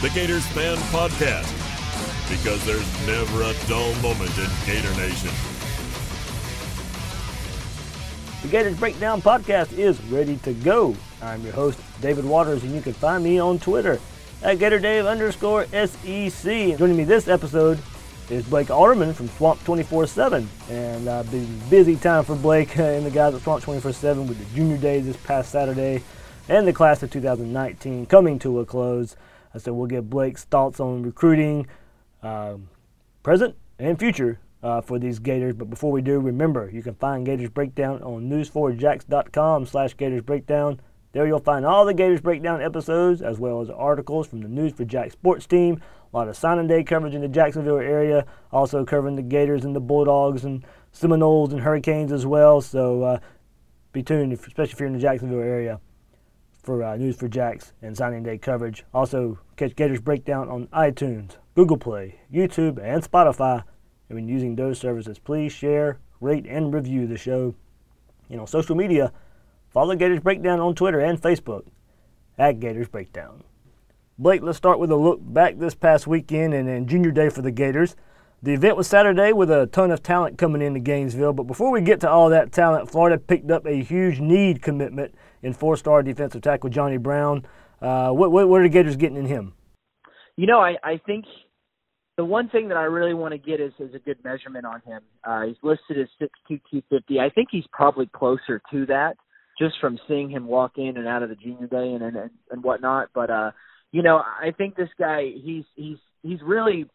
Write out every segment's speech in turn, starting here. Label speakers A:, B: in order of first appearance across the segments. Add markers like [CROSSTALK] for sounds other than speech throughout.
A: The Gators Fan Podcast. Because there's never a dull moment in Gator Nation.
B: The Gators Breakdown podcast is ready to go. I'm your host, David Waters, and you can find me on Twitter at GatorDave underscore SEC. Joining me this episode is Blake Alderman from Swamp 24 7. And uh, been busy time for Blake [LAUGHS] and the guys at Swamp 24 7 with the junior day this past Saturday and the class of 2019 coming to a close. Uh, said we'll get Blake's thoughts on recruiting, um, present and future uh, for these Gators. But before we do, remember you can find Gators Breakdown on news4jax.com slash Gators Breakdown. There you'll find all the Gators Breakdown episodes as well as articles from the News for Jack sports team. A lot of signing day coverage in the Jacksonville area, also covering the Gators and the Bulldogs and Seminoles and Hurricanes as well. So uh, be tuned, especially if you're in the Jacksonville area for uh, News4Jax and signing day coverage. Also, catch Gators Breakdown on iTunes, Google Play, YouTube, and Spotify. And when using those services, please share, rate, and review the show. And on social media, follow Gators Breakdown on Twitter and Facebook at Gators Breakdown. Blake, let's start with a look back this past weekend and, and junior day for the Gators. The event was Saturday with a ton of talent coming into Gainesville, but before we get to all that talent, Florida picked up a huge need commitment in four-star defensive tackle Johnny Brown. Uh, what, what, what are the Gators getting in him?
C: You know, I, I think the one thing that I really want to get is, is a good measurement on him. Uh, he's listed as six two two fifty. I think he's probably closer to that just from seeing him walk in and out of the junior day and and, and whatnot. But uh, you know, I think this guy he's he's he's really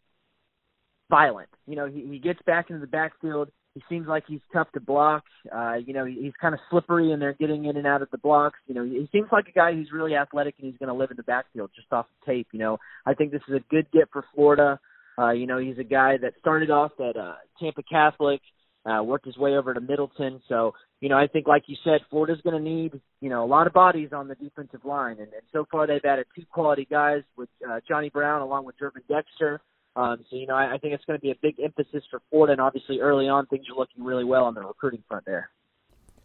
C: violent. You know, he, he gets back into the backfield. He seems like he's tough to block. Uh, you know, he, he's kind of slippery and they're getting in and out of the blocks. You know, he, he seems like a guy who's really athletic and he's going to live in the backfield just off the tape. You know, I think this is a good get for Florida. Uh, you know, he's a guy that started off at uh, Tampa Catholic, uh, worked his way over to Middleton. So, you know, I think, like you said, Florida's going to need, you know, a lot of bodies on the defensive line. And, and so far they've added two quality guys with uh, Johnny Brown along with Gervon Dexter. Um, so, you know, I, I think it's going to be a big emphasis for Florida. And obviously early on, things are looking really well on the recruiting front there.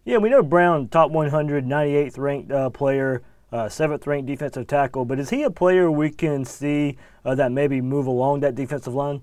B: Yeah, we know Brown, top 100, 98th ranked uh, player, uh, seventh ranked defensive tackle. But is he a player we can see uh, that maybe move along that defensive line?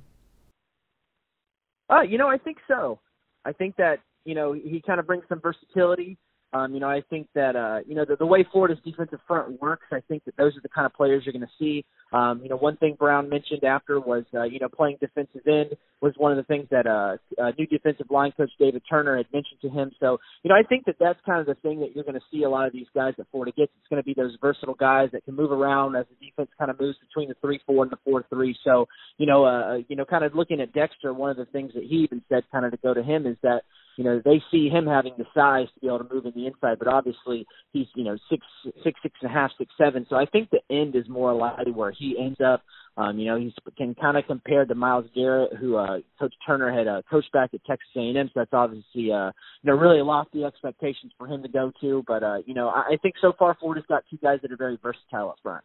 C: Uh, you know, I think so. I think that you know he kind of brings some versatility. Um, you know, I think that uh, you know the, the way Florida's defensive front works, I think that those are the kind of players you're going to see. Um, you know, one thing Brown mentioned after was uh, you know playing defensive end was one of the things that uh, uh, new defensive line coach David Turner had mentioned to him. So you know, I think that that's kind of the thing that you're going to see a lot of these guys that Florida gets. It's going to be those versatile guys that can move around as the defense kind of moves between the three four and the four three. So you know, uh, you know, kind of looking at Dexter, one of the things that he even said kind of to go to him is that you know they see him having the size to be able to move in the inside, but obviously he's you know six six six and a half six seven. So I think the end is more likely where he ends up. Um, you know he's can kind of compare to Myles Garrett, who uh, Coach Turner had uh, coached back at Texas A&M. So that's obviously uh, you know really lofty expectations for him to go to. But uh, you know I, I think so far Florida's got two guys that are very versatile up front.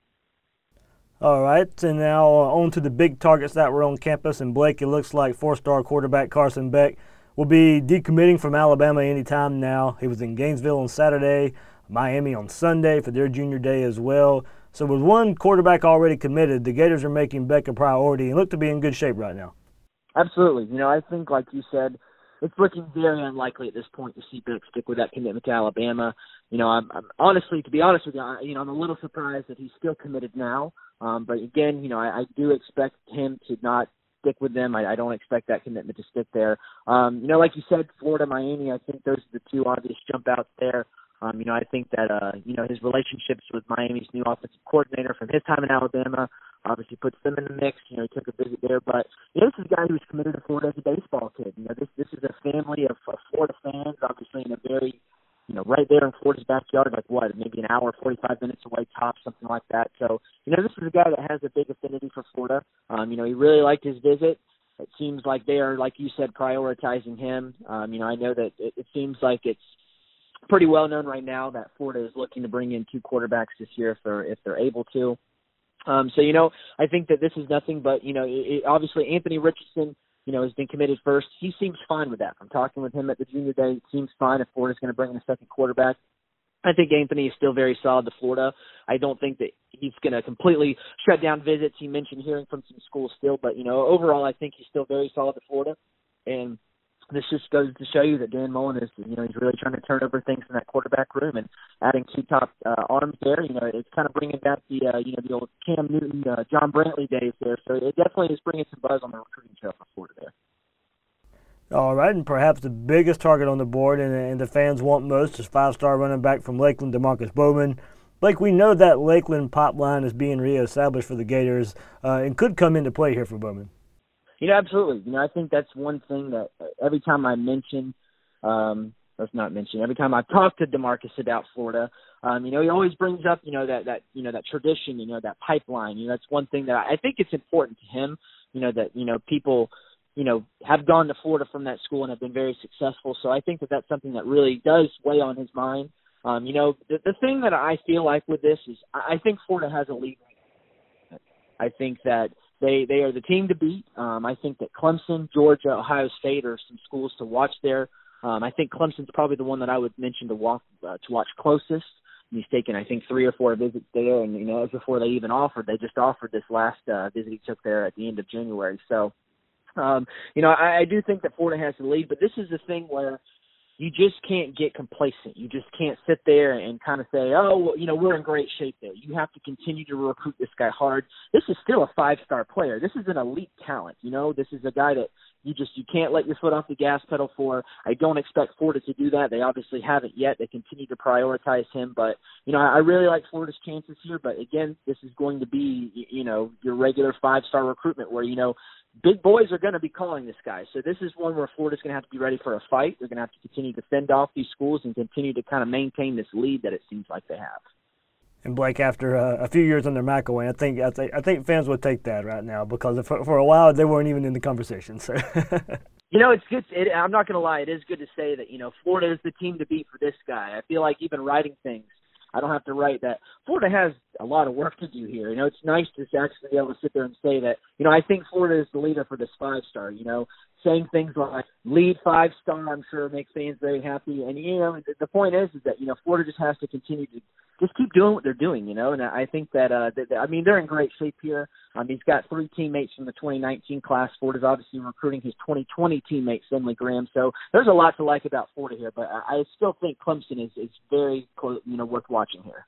B: All right, and now uh, on to the big targets that were on campus. And Blake, it looks like four-star quarterback Carson Beck will be decommitting from Alabama anytime now. He was in Gainesville on Saturday, Miami on Sunday for their junior day as well. So with one quarterback already committed, the Gators are making Beck a priority and look to be in good shape right now.
C: Absolutely. You know, I think, like you said, it's looking very unlikely at this point to see Beck stick with that commitment to Alabama. You know, I'm, I'm honestly, to be honest with you, I, you know, I'm a little surprised that he's still committed now. Um, but again, you know, I, I do expect him to not stick with them. I, I don't expect that commitment to stick there. Um, you know, like you said, Florida, Miami, I think those are the two obvious jump outs there. Um, you know, I think that uh, you know his relationships with Miami's new offensive coordinator from his time in Alabama obviously puts them in the mix. You know, he took a visit there, but you know, this is a guy who was committed to Florida as a baseball kid. You know, this this is a family of, of Florida fans, obviously in a very you know, right there in Florida's backyard, like what, maybe an hour, 45 minutes away, top, something like that. So, you know, this is a guy that has a big affinity for Florida. Um, you know, he really liked his visit. It seems like they are, like you said, prioritizing him. Um, you know, I know that it, it seems like it's pretty well known right now that Florida is looking to bring in two quarterbacks this year if they're if they're able to. Um, so you know, I think that this is nothing but you know, it, it, obviously Anthony Richardson, you know, has been committed first. He seems fine with that. I'm talking with him at the junior day. It seems fine if Florida's going to bring in a second quarterback. I think Anthony is still very solid to Florida. I don't think that he's going to completely shut down visits. He mentioned hearing from some schools still, but you know, overall, I think he's still very solid to Florida. And this just goes to show you that Dan Mullen is, you know, he's really trying to turn over things in that quarterback room and adding two top uh, arms there. You know, it's kind of bringing back the, uh, you know, the old Cam Newton, uh, John Brantley days there. So it definitely is bringing some buzz on the recruiting trail for Florida there.
B: All right, and perhaps the biggest target on the board and, and the fans want most is five-star running back from Lakeland, Demarkcus Bowman. Like we know that Lakeland pipeline is being reestablished for the Gators uh, and could come into play here for Bowman.
C: You know, absolutely. You know, I think that's one thing that every time I mention, um, let's not mention, every time I talk to Demarkcus about Florida, um, you know, he always brings up, you know, that that you know that tradition, you know, that pipeline. You know, that's one thing that I, think it's important to him. You know, that you know people, you know, have gone to Florida from that school and have been very successful. So I think that that's something that really does weigh on his mind. Um, you know, the, the thing that I feel like with this is I, I think Florida has a lead. I think that they they are the team to beat. Um, I think that Clemson, Georgia, Ohio State are some schools to watch there. Um, I think Clemson's probably the one that I would mention to walk uh, to watch closest. He's taken, I think, three or four visits there, and you know, as before they even offered, they just offered this last uh, visit he took there at the end of January. So, um, you know, I, I do think that Florida has the lead, but this is the thing where you just can't get complacent. You just can't sit there and kind of say, "Oh, well, you know, we're in great shape." There, you have to continue to recruit this guy hard. This is still a five-star player. This is an elite talent. You know, this is a guy that you just you can't let your foot off the gas pedal for. I don't expect Florida to do that. They obviously haven't yet. They continue to prioritize him, but you know, I really like Florida's chances here. But again, this is going to be you know your regular five-star recruitment where you know big boys are going to be calling this guy. So this is one where Florida's going to have to be ready for a fight. They're going to have to continue to fend off these schools and continue to kind of maintain this lead that it seems like they have.
B: And Blake, after uh, a few years under McElwain, I think I think I think fans would take that right now because for, for a while they weren't even in the conversation. So. [LAUGHS]
C: you know, it's good. It, I'm not going to lie. It is good to say that you know Florida is the team to beat for this guy. I feel like even writing things I don't have to write that. Florida has a lot of work to do here. You know, it's nice to actually be able to sit there and say that. You know, I think Florida is the leader for this five star. You know, saying things like lead five star, I'm sure makes fans very happy. And you know, the, point is, is that you know Florida just has to continue to just keep doing what they're doing. You know, and I think that uh, that, I mean they're in great shape here. Um, he's got three teammates from the 2019 class. Florida's obviously recruiting his 2020 teammate Finley Graham. So there's a lot to like about Florida here, but I, I still think Clemson is is very you know worth watching here.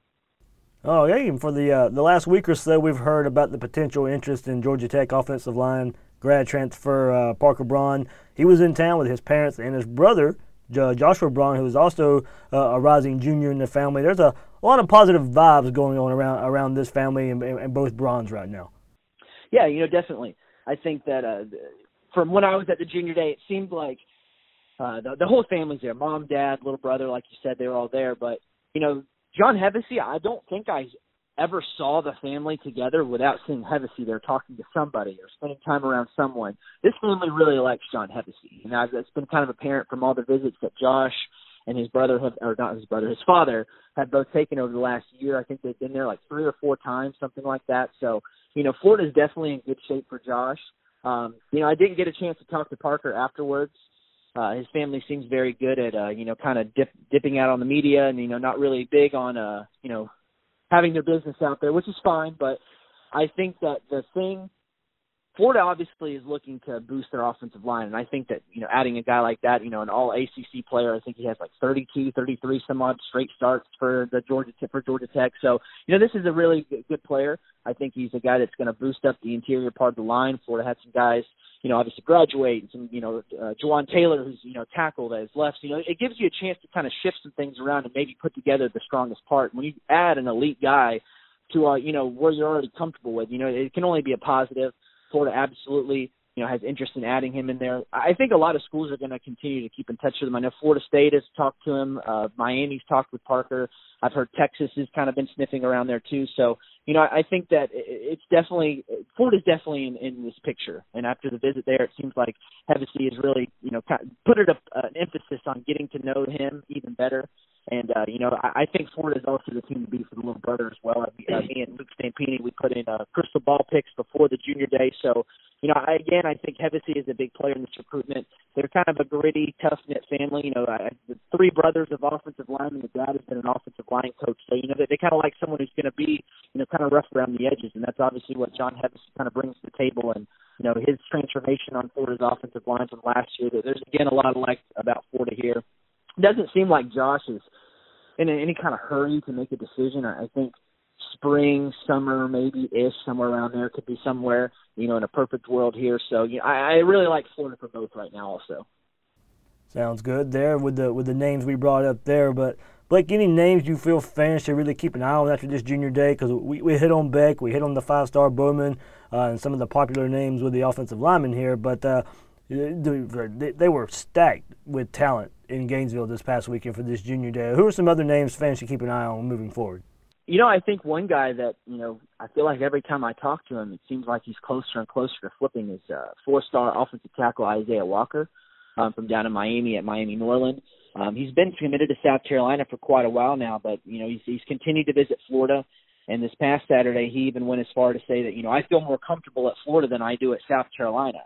B: Oh, yeah. And for the uh, the last week or so, we've heard about the potential interest in Georgia Tech offensive line grad transfer uh, Parker Braun. He was in town with his parents and his brother, Joshua Braun, who is also uh, a rising junior in the family. There's a, a, lot of positive vibes going on around around this family and, and both Brauns right now.
C: Yeah, you know, definitely. I think that uh, from when I was at the junior day, it seemed like uh, the, the whole family's there. Mom, dad, little brother, like you said, they were all there. But you know, John Hevesy, I don't think I ever saw the family together without seeing Hevesy there talking to somebody or spending time around someone. This family really likes John Hevesy. You know, it's been kind of apparent from all the visits that Josh and his brother have, or not his brother, his father have both taken over the last year. I think they've been there like three or four times, something like that. So, you know, Florida's definitely in good shape for Josh. Um, you know, I didn't get a chance to talk to Parker afterwards. Uh, his family seems very good at, uh, you know, kind of dip, dipping out on the media and, you know, not really big on, uh, you know, having their business out there, which is fine. But I think that the thing, Florida obviously is looking to boost their offensive line, and I think that you know adding a guy like that, you know, an All ACC player, I think he has like 32, 33 some odd straight starts for the Georgia for Georgia Tech. So you know this is a really good player. I think he's a guy that's going to boost up the interior part of the line. Florida had some guys, you know, obviously graduate, and some, you know, uh, Jawaan Taylor, who's you know tackled as left. You know, it gives you a chance to kind of shift some things around and maybe put together the strongest part. When you add an elite guy to uh, you know where you're already comfortable with. You know, it can only be a positive. Florida absolutely you know has interest in adding him in there. I think a lot of schools are going to continue to keep in touch with him. I know Florida State has talked to him. Uh, Miami's talked with Parker. I've heard Texas has kind of been sniffing around there too. So you know, I think that it's definitely Florida's definitely in, in this picture. And after the visit there, it seems like Hevesy has really you know kind of put it a, an emphasis on getting to know him even better. And uh, you know, I, I think Florida is also the team to beat for the little brother as well. Uh, me and Luke Stampini, we put in uh, crystal ball picks before the junior day. So, you know, I, again, I think Hevesy is a big player in this recruitment. They're kind of a gritty, tough knit family. You know, I, the three brothers of offensive linemen. The dad has been an offensive line coach, so you know they, they kind of like someone who's going to be, you know, kind of rough around the edges, and that's obviously what John Hevesy kind of brings to the table. And you know, his transformation on Florida's offensive line from last year. There's again a lot of like about Florida here. Doesn't seem like Josh is in any kind of hurry to make a decision. I think spring, summer, maybe ish, somewhere around there could be somewhere, you know, in a perfect world here. So, you know, I, I really like Florida for both right now also.
B: Sounds good there with the with the names we brought up there, but Blake, any names you feel fans should really keep an eye on after this junior day? Because we, we hit on Beck, we hit on the five star Bowman, uh, and some of the popular names with the offensive linemen here, but uh, they were stacked with talent in Gainesville this past weekend for this junior day. Who are some other names fans should keep an eye on moving forward?
C: You know, I think one guy that you know I feel like every time I talk to him, it seems like he's closer and closer to flipping is uh, four-star offensive tackle Isaiah Walker um, from down in Miami at Miami Norland. Um, he's been committed to South Carolina for quite a while now, but you know he's he's continued to visit Florida. And this past Saturday, he even went as far to say that you know I feel more comfortable at Florida than I do at South Carolina.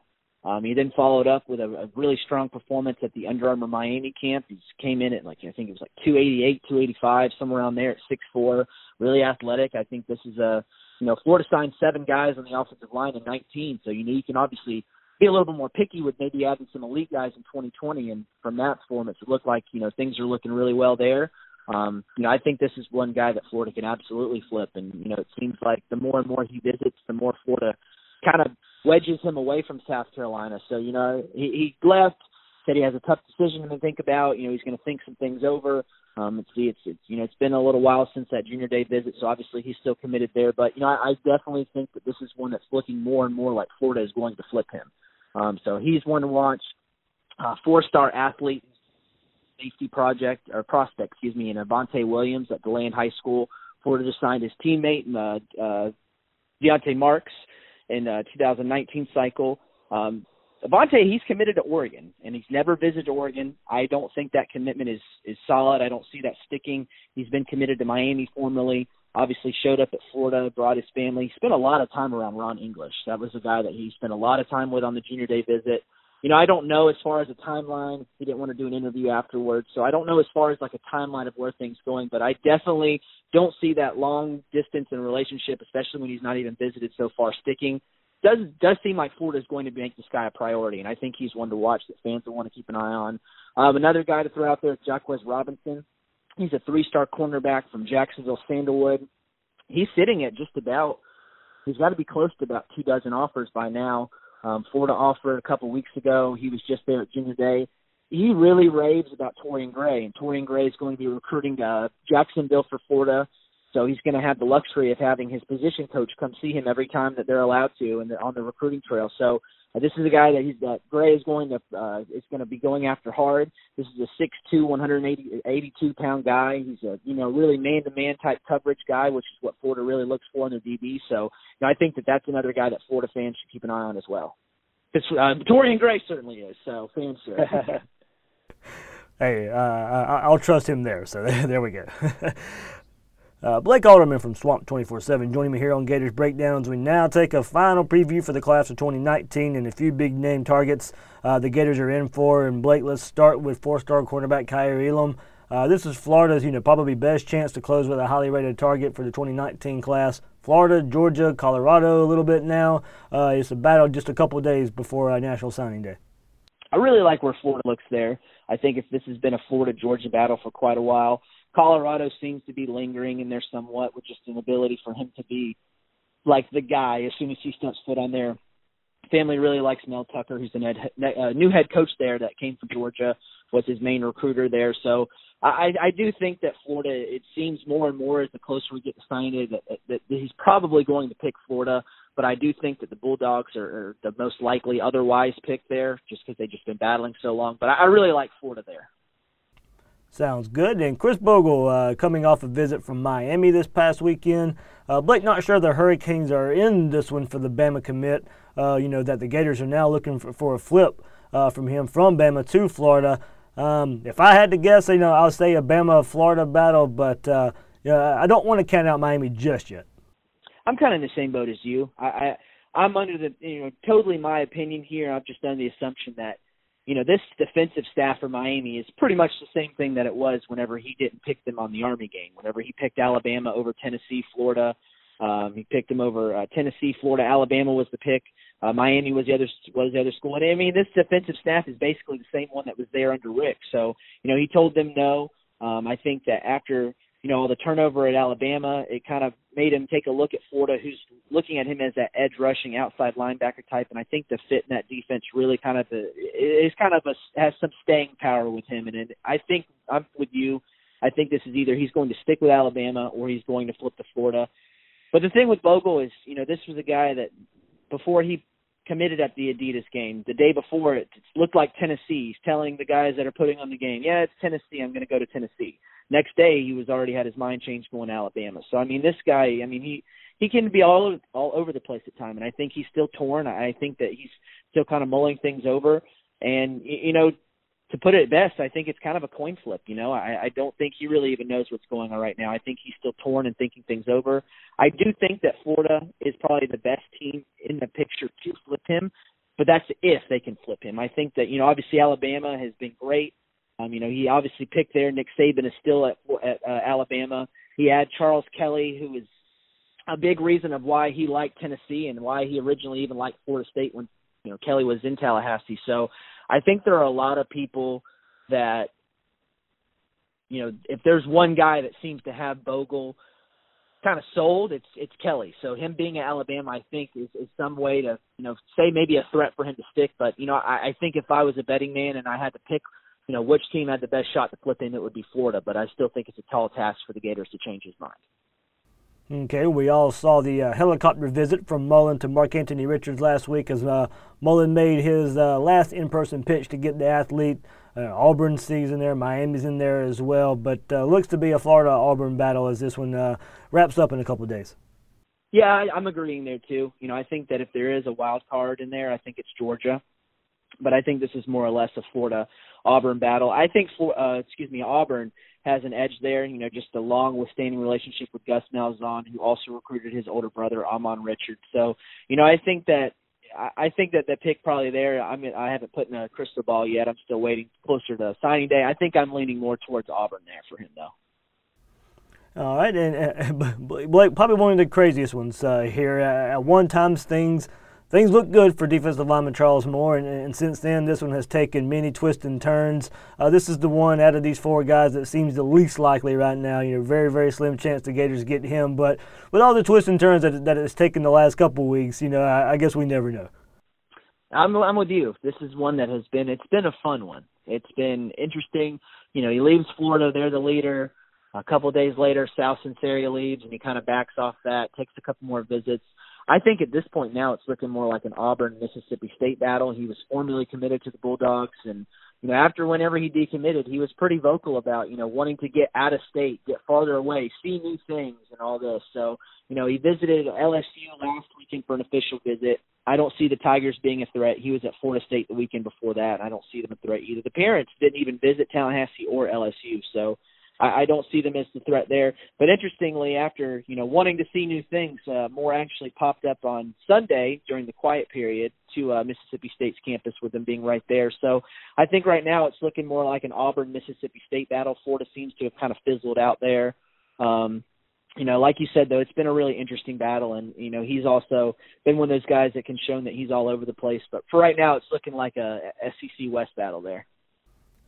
C: Um, he then followed up with a, a really strong performance at the Under Armour Miami camp. He came in at like I think it was like 288, 285, somewhere around there at 6'4", really athletic. I think this is a you know Florida signed seven guys on the offensive line in 19, so you know you can obviously be a little bit more picky with maybe adding some elite guys in 2020. And from that performance, it looked like you know things are looking really well there. Um, you know, I think this is one guy that Florida can absolutely flip, and you know, it seems like the more and more he visits, the more Florida kind of wedges him away from South Carolina. So, you know, he, he left, said he has a tough decision to think about. You know, he's going to think some things over. Um, see, it's, it's you know, it's been a little while since that junior day visit, so obviously he's still committed there. But you know, I, I definitely think that this is one that's looking more and more like Florida is going to flip him. Um, so he's one to watch. Uh, four-star athlete, safety project or prospect, excuse me, in Avantae Williams at Deland High School. Florida just signed his teammate, uh, uh, Deontay Marks in uh, 2019 cycle. Um, Avantae, he's committed to Oregon, and he's never visited Oregon. I don't think that commitment is is solid. I don't see that sticking. He's been committed to Miami formerly. Obviously, showed up at Florida, brought his family. He spent a lot of time around Ron English. That was a guy that he spent a lot of time with on the junior day visit you know, I don't know as far as a timeline. He didn't want to do an interview afterwards, so I don't know as far as like a timeline of where things going. But I definitely don't see that long distance in a relationship, especially when he's not even visited so far, sticking. Does does seem like Florida is going to make this guy a priority, and I think he's one to watch that fans will want to keep an eye on. Um, another guy to throw out there is Jacquez Robinson. He's a three-star cornerback from Jacksonville Sandalwood. He's sitting at just about. He's got to be close to about two dozen offers by now. Um, Florida offered a couple weeks ago. He was just there at junior day. He really raves about Torian Gray, and Torian Gray is going to be recruiting uh, Jacksonville for Florida. So he's going to have the luxury of having his position coach come see him every time that they're allowed to, and on the recruiting trail. So uh, this is a guy that he's that Gray is going to uh, is going to be going after hard. This is a six two, one hundred eighty eighty two pound guy. He's a you know really man to man type coverage guy, which is what Florida really looks for in their DB. So you know, I think that that's another guy that Florida fans should keep an eye on as well. Because uh, Torian Gray certainly is. So fans [LAUGHS]
B: hey, uh, I'll trust him there. So [LAUGHS] there we go. [LAUGHS] Uh, Blake Alderman from Swamp 24 7 joining me here on Gators Breakdowns. We now take a final preview for the class of 2019 and a few big name targets uh, the Gators are in for. And Blake, let's start with four star cornerback Kaiir Elam. Uh, this is Florida's, you know, probably best chance to close with a highly rated target for the 2019 class. Florida, Georgia, Colorado, a little bit now. Uh, it's a battle just a couple days before uh, National Signing Day.
C: I really like where Florida looks there. I think if this has been a Florida Georgia battle for quite a while, Colorado seems to be lingering in there somewhat with just an ability for him to be like the guy as soon as he steps foot on there. Family really likes Mel Tucker, who's the head, uh, new head coach there that came from Georgia, was his main recruiter there. So I, I do think that Florida. It seems more and more as the closer we get to signing it that, that, he's probably going to pick Florida. But I do think that the Bulldogs are, are the most likely otherwise pick there, just because they've just been battling so long. But I, I really like Florida there.
B: Sounds good. And Khris Bogle uh, coming off a visit from Miami this past weekend. Uh, Blake, not sure the Hurricanes are in this one for the Bama commit. Uh, you know that the Gators are now looking for, for a flip uh, from him from Bama to Florida. Um, if I had to guess, you know, I'll say a Bama-Florida battle, but uh, I don't want to count out Miami just yet.
C: I'm kind of in the same boat as you. I, I I'm under the you know totally my opinion here. I've just done the assumption that you know, this defensive staff for Miami is pretty much the same thing that it was whenever he didn't pick them on the Army game. Whenever he picked Alabama over Tennessee, Florida, um, he picked them over uh, Tennessee, Florida, Alabama was the pick. Uh, Miami was the other was the other school, and I mean this defensive staff is basically the same one that was there under Rick. So you know he told them no. Um, I think that after you know, the turnover at Alabama, it kind of made him take a look at Florida, who's looking at him as that edge rushing outside linebacker type. And I think the fit in that defense really kind of is kind of a, has some staying power with him. And it, I think I'm with you. I think this is either he's going to stick with Alabama or he's going to flip to Florida. But the thing with Bogle is, you know, this was a guy that before he committed at the Adidas game, the day before it, it looked like Tennessee. He's telling the guys that are putting on the game, yeah, it's Tennessee. I'm going to go to Tennessee next day he was already had his mind changed going to Alabama. So I mean, this guy, I mean, he he can be all all over the place at time, and I think he's still torn. I think that he's still kind of mulling things over, and you know, to put it best, I think it's kind of a coin flip. You know, I, I don't think he really even knows what's going on right now. I think he's still torn and thinking things over. I do think that Florida is probably the best team in the picture to flip him, but that's if they can flip him. I think that you know, obviously Alabama has been great. Um, you know, he obviously picked there. Nick Saban is still at, at uh, Alabama. He had Charles Kelly, who was a big reason of why he liked Tennessee and why he originally even liked Florida State when you know Kelly was in Tallahassee. So I think there are a lot of people that you know if there's one guy that seems to have Bogle kind of sold, it's it's Kelly. So him being at Alabama, I think is is some way to you know say maybe a threat for him to stick. But you know I, I think if I was a betting man and I had to pick you know, which team had the best shot to flip him, it would be Florida. But I still think it's a tall task for the Gators to change his mind.
B: Okay, we all saw the uh, helicopter visit from Mullen to Mark Anthony Richards last week as uh, Mullen made his uh, last in person pitch to get the athlete. Uh, Auburn season there, Miami's in there as well, but uh, looks to be a Florida Auburn battle as this one uh, wraps up in a couple of days.
C: Yeah, I, I'm agreeing there too. You know, I think that if there is a wild card in there, I think it's Georgia but I think this is more or less a Florida Auburn battle. I think uh, excuse me Auburn has an edge there. You know, just a long withstanding relationship with Gus Malzahn, who also recruited his older brother Ahmmon Richards. So you know, I think that I think that the pick probably there. I mean, I haven't put in a crystal ball yet. I'm still waiting closer to signing day. I think I'm leaning more towards Auburn there for him, though.
B: All right, and uh, [LAUGHS] Blake, probably one of the craziest ones uh, here. Uh, at one times, things things look good for defensive lineman Charles Moore, and, and, since then, this one has taken many twists and turns. Uh, this is the one out of these four guys that seems the least likely right now. You know, very, very slim chance the Gators get him, but with all the twists and turns that, that it's taken the last couple weeks, you know, I, I guess we never know.
C: I'm I'm with you. This is one that has been it's been a fun one. It's been interesting. You know, he leaves Florida, they're the leader. A couple days later, Sal Sunseri leaves, and he kind of backs off that, takes a couple more visits. I think at this point now it's looking more like an Auburn Mississippi State battle. He was formally committed to the Bulldogs and you know, after whenever he decommitted, he was pretty vocal about, you know, wanting to get out of state, get farther away, see new things and all this. So, you know, he visited LSU last weekend for an official visit. I don't see the Tigers being a threat. He was at Florida State the weekend before that. I don't see them a threat either. The parents didn't even visit Tallahassee or LSU. So, I, I don't see them as the threat there. But interestingly, after you know wanting to see new things, uh, Moore actually popped up on Sunday during the quiet period to uh, Mississippi State's campus, with them being right there. So I think right now it's looking more like an Auburn Mississippi State battle. Florida seems to have kind of fizzled out there. Um, you know, like you said though, it's been a really interesting battle, and you know he's also been one of those guys that can show that he's all over the place. But for right now, it's looking like a SEC West battle there.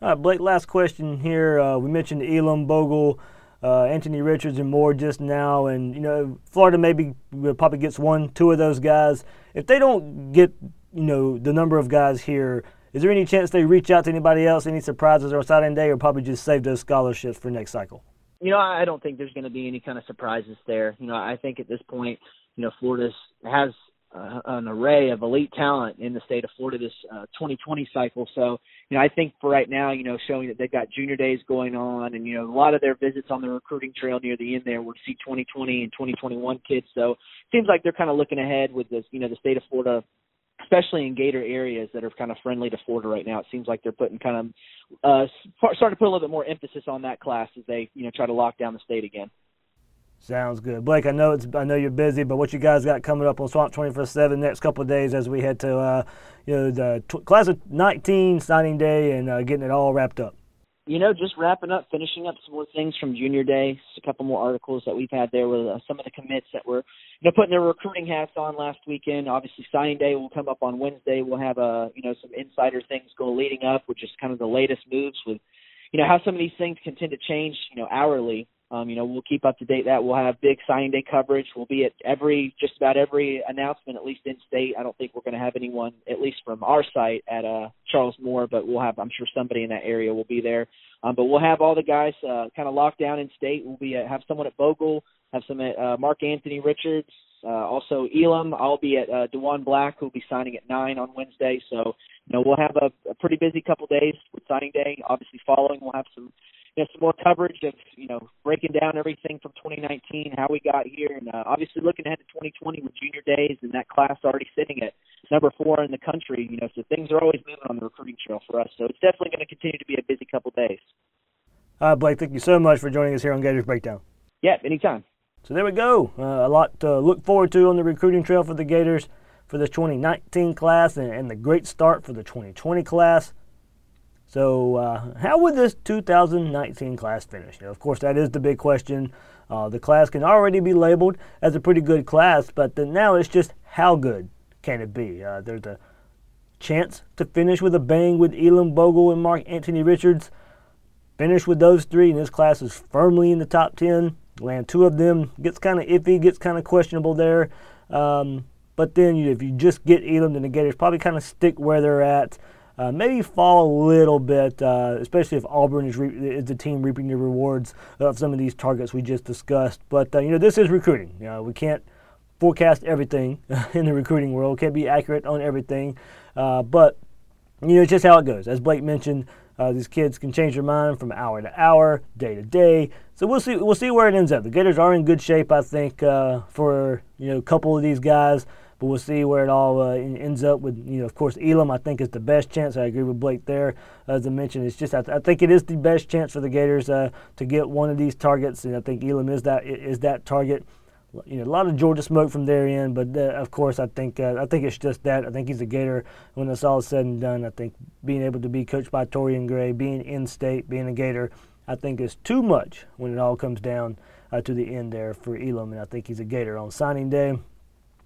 B: All right, Blake, last question here. Uh, we mentioned Elam, Bogle, uh, Anthony Richards, and Moore just now. And, you know, Florida maybe probably gets one, two of those guys. If they don't get, you know, the number of guys here, Is there any chance they reach out to anybody else, any surprises on signing day, or probably just save those scholarships for next cycle?
C: You know, I don't think there's going to be any kind of surprises there. You know, I think at this point, you know, Florida has uh, an array of elite talent in the state of Florida this uh, 2020 cycle. So, you know, I think for right now, you know, showing that they've got junior days going on, and you know, a lot of their visits on the recruiting trail near the end there would see 2020 and 2021 kids. So, it seems like they're kind of looking ahead with this, you know, the state of Florida especially in Gator areas that are kind of friendly to Florida right now. It seems like they're putting kind of uh, starting to put a little bit more emphasis on that class as they you know try to lock down the state again.
B: Sounds good, Blake. I know it's I know you're busy, but what you guys got coming up on Swamp 24/7 next couple of days as we head to uh, you know the t- class of 19 signing day and uh, getting it all wrapped up.
C: You know, just wrapping up, finishing up some more things from junior day. Just a couple more articles that we've had there with uh, some of the commits that were you know putting their recruiting hats on last weekend. Obviously, signing day will come up on Wednesday. We'll have a uh, you know some insider things go leading up, which is kind of the latest moves with you know how some of these things can tend to change you know hourly um, you know, we'll keep up to date that. We'll have big signing day coverage. We'll be at every, just about every announcement, at least in state. I don't think we're going to have anyone, at least from our site at uh, Charles Moore, but we'll have, I'm sure somebody in that area will be there. Um, but we'll have all the guys uh, kind of locked down in state. We'll be at, have someone at Bogle, have some at uh, Mark Anthony Richards, uh, also Elam. I'll be at uh, Dewan Black, who'll be signing at nine on Wednesday. So, you know, we'll have a, a pretty busy couple days with signing day. Obviously, following, we'll have some you know, some more coverage of, you know, breaking down everything from 2019, how we got here, and uh, obviously looking ahead to 2020 with junior days and that class already sitting at number four in the country. You know, so things are always moving on the recruiting trail for us. So it's definitely going to continue to be a busy couple days.
B: Uh, Blake, thank you so much for joining us here on Gators Breakdown.
C: Yeah, anytime.
B: So there we go. Uh, a lot to look forward to on the recruiting trail for the Gators for the 2019 class and, and the great start for the 2020 class. So, uh, how would this 2019 class finish? You know, of course, that is the big question. Uh, the class can already be labeled as a pretty good class, but now it's just how good can it be? Uh, there's a chance to finish with a bang with Elam Bogle and Mark Anthony Richards. Finish with those three, and this class is firmly in the top 10. Land two of them gets kind of iffy, gets kind of questionable there. Um, but then you, if you just get Elam, then the Gators probably kind of stick where they're at uh, maybe fall a little bit, uh, especially if Auburn is, is the team reaping the rewards of some of these targets we just discussed. But uh, you know, this is recruiting. You know, we can't forecast everything [LAUGHS] in the recruiting world. Can't be accurate on everything. Uh, but you know, it's just how it goes. As Blake mentioned, uh, these kids can change their mind from hour to hour, day to day. So we'll see. We'll see where it ends up. The Gators are in good shape, I think, uh, for you know a couple of these guys but we'll see where it all uh, ends up with, you know, of course, Elam, I think, is the best chance. I agree with Blake there. As I mentioned, it's just, I, th- I think it is the best chance for the Gators uh, to get one of these targets, and I think Elam is that is that target. You know, a lot of Georgia smoke from their end, but uh, of course, I think uh, I think it's just that. I think he's a Gator when it's all said and done. I think being able to be coached by Torian Gray, being in state, being a Gator, I think is too much when it all comes down uh, to the end there for Elam, and I think he's a Gator on signing day.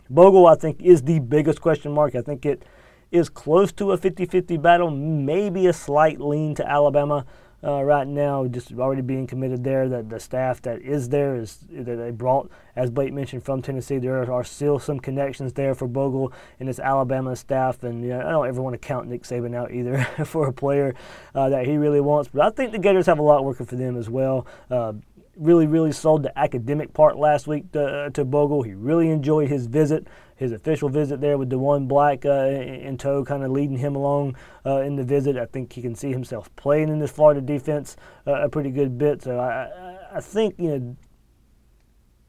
B: Bogle, I think, is the biggest question mark. I think it is close to a 50 50 battle, maybe a slight lean to Alabama. Uh, right now, just already being committed there. That the staff that is there is that they brought, as Blake mentioned, from Tennessee. There are still some connections there for Bogle and his Alabama staff. And you know, I don't ever want to count Nick Saban out either [LAUGHS] for a player uh, that he really wants. But I think the Gators have a lot working for them as well. Uh, really, really sold the academic part last week to, uh, to Bogle. He really enjoyed his visit, his official visit there with Dewan Black uh, in tow, kind of leading him along uh, in the visit. I think he can see himself playing in this Florida defense uh, a pretty good bit. So I, I think, you know,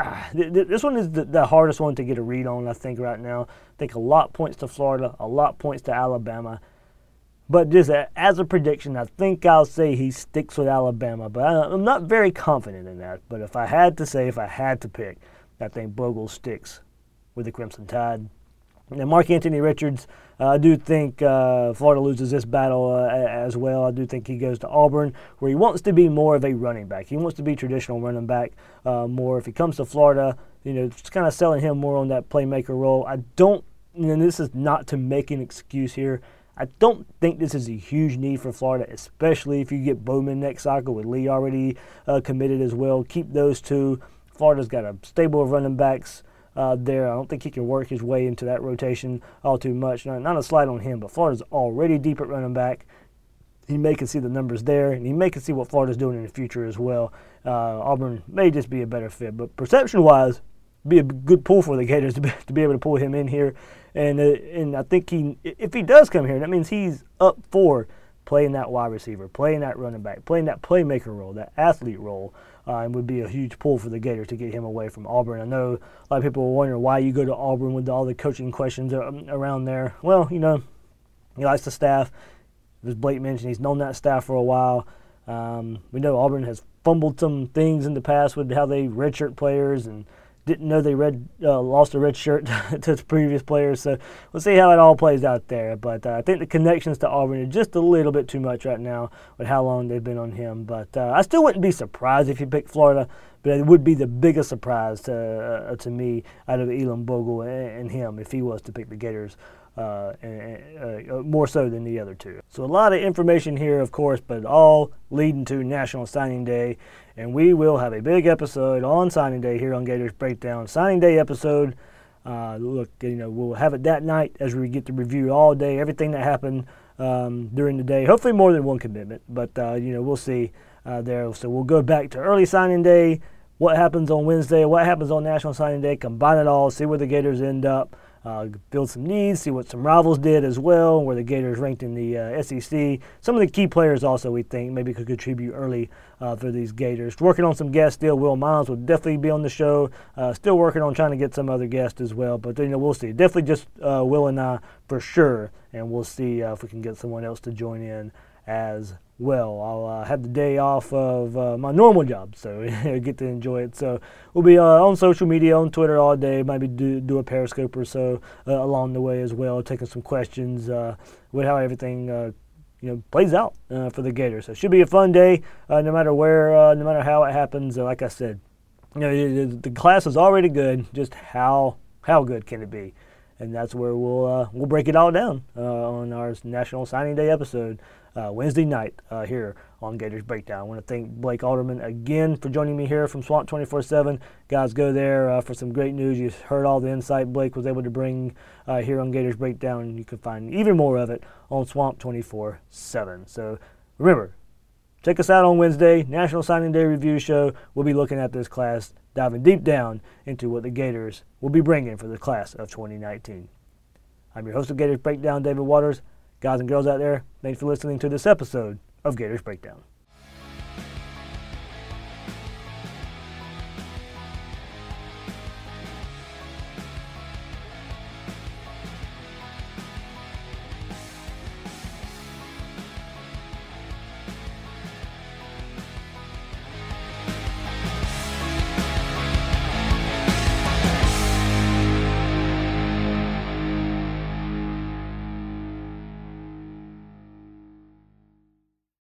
B: ah, this one is the, the, hardest one to get a read on, I think, right now. I think a lot points to Florida, a lot points to Alabama. But just as a prediction, I think I'll say he sticks with Alabama. But I'm not very confident in that. But if I had to say, if I had to pick, I think Bogle sticks with the Crimson Tide. And Mark Anthony Richards, uh, I do think uh, Florida loses this battle uh, as well. I do think he goes to Auburn, where he wants to be more of a running back. He wants to be traditional running back uh, more. If he comes to Florida, you know, just kind of selling him more on that playmaker role. I don't, know, this is not to make an excuse here. I don't think this is a huge need for Florida, especially if you get Bowman next cycle with Lee already uh, committed as well. Keep those two. Florida's got a stable of running backs uh, there. I don't think he can work his way into that rotation all too much. Not, not a slight on him, but Florida's already deep at running back. He may can see the numbers there, and he may can see what Florida's doing in the future as well. Uh, Auburn may just be a better fit, but perception-wise, be a good pull for the Gators to be, to be able to pull him in here. And uh, and I think he, if he does come here, that means he's up for playing that wide receiver, playing that running back, playing that playmaker role, that athlete role, uh, and would be a huge pull for the Gators to get him away from Auburn. I know a lot of people were wondering why you go to Auburn with all the coaching questions around there. Well, you know, he likes the staff. As Blake mentioned, he's known that staff for a while. Um, we know Auburn has fumbled some things in the past with how they redshirt players and didn't know they red uh, lost a red shirt [LAUGHS] to the previous players. So we'll see how it all plays out there. But uh, I think the connections to Auburn are just a little bit too much right now with how long they've been on him. But uh, I still wouldn't be surprised if he picked Florida. But it would be the biggest surprise to uh, to me out of Elam Bogle and, him if he was to pick the Gators. Uh, and, more so than the other two. So a lot of information here, of course, but all leading to National Signing Day and we will have a big episode on signing day here on Gators Breakdown. Signing day episode. Uh, look, you know, we'll have it that night as we get to review all day everything that happened um, during the day. Hopefully, more than one commitment, but uh, you know, we'll see uh, there. So we'll go back to early signing day. What happens on Wednesday? What happens on National Signing Day? Combine it all. See where the Gators end up uh, build some needs, see what some rivals did as well, where the Gators ranked in the uh, SEC. Some of the key players also we think maybe could contribute early uh, for these Gators. Working on some guests still. Will Miles will definitely be on the show. Uh, still working on trying to get some other guests as well, but you know we'll see. Definitely just uh, Will and I for sure, and we'll see uh, if we can get someone else to join in as well. I'll uh, have the day off of uh, my normal job, so [LAUGHS] get to enjoy it. So we'll be uh, on social media, on Twitter all day. Maybe do, do a Periscope or so uh, along the way as well, taking some questions uh, with how everything uh, you know plays out for the Gators. So it should be a fun day, no matter where, no matter how it happens. like I said, you know the class is already good. Just how how good can it be? And that's where we'll we'll break it all down on our National Signing Day episode uh, Wednesday night uh, here on Gators Breakdown. I want to thank Blake Alderman again for joining me here from Swamp 24 7. Guys, go there uh, for some great news. You heard all the insight Blake was able to bring uh, here on Gators Breakdown. You can find even more of it on Swamp 24 7. So remember, check us out on Wednesday, National Signing Day Review Show. We'll be looking at this class, diving deep down into what the Gators will be bringing for the class of 2019. I'm your host of Gators Breakdown, David Waters. Guys and girls out there, thanks for listening to this episode of Gators Breakdown.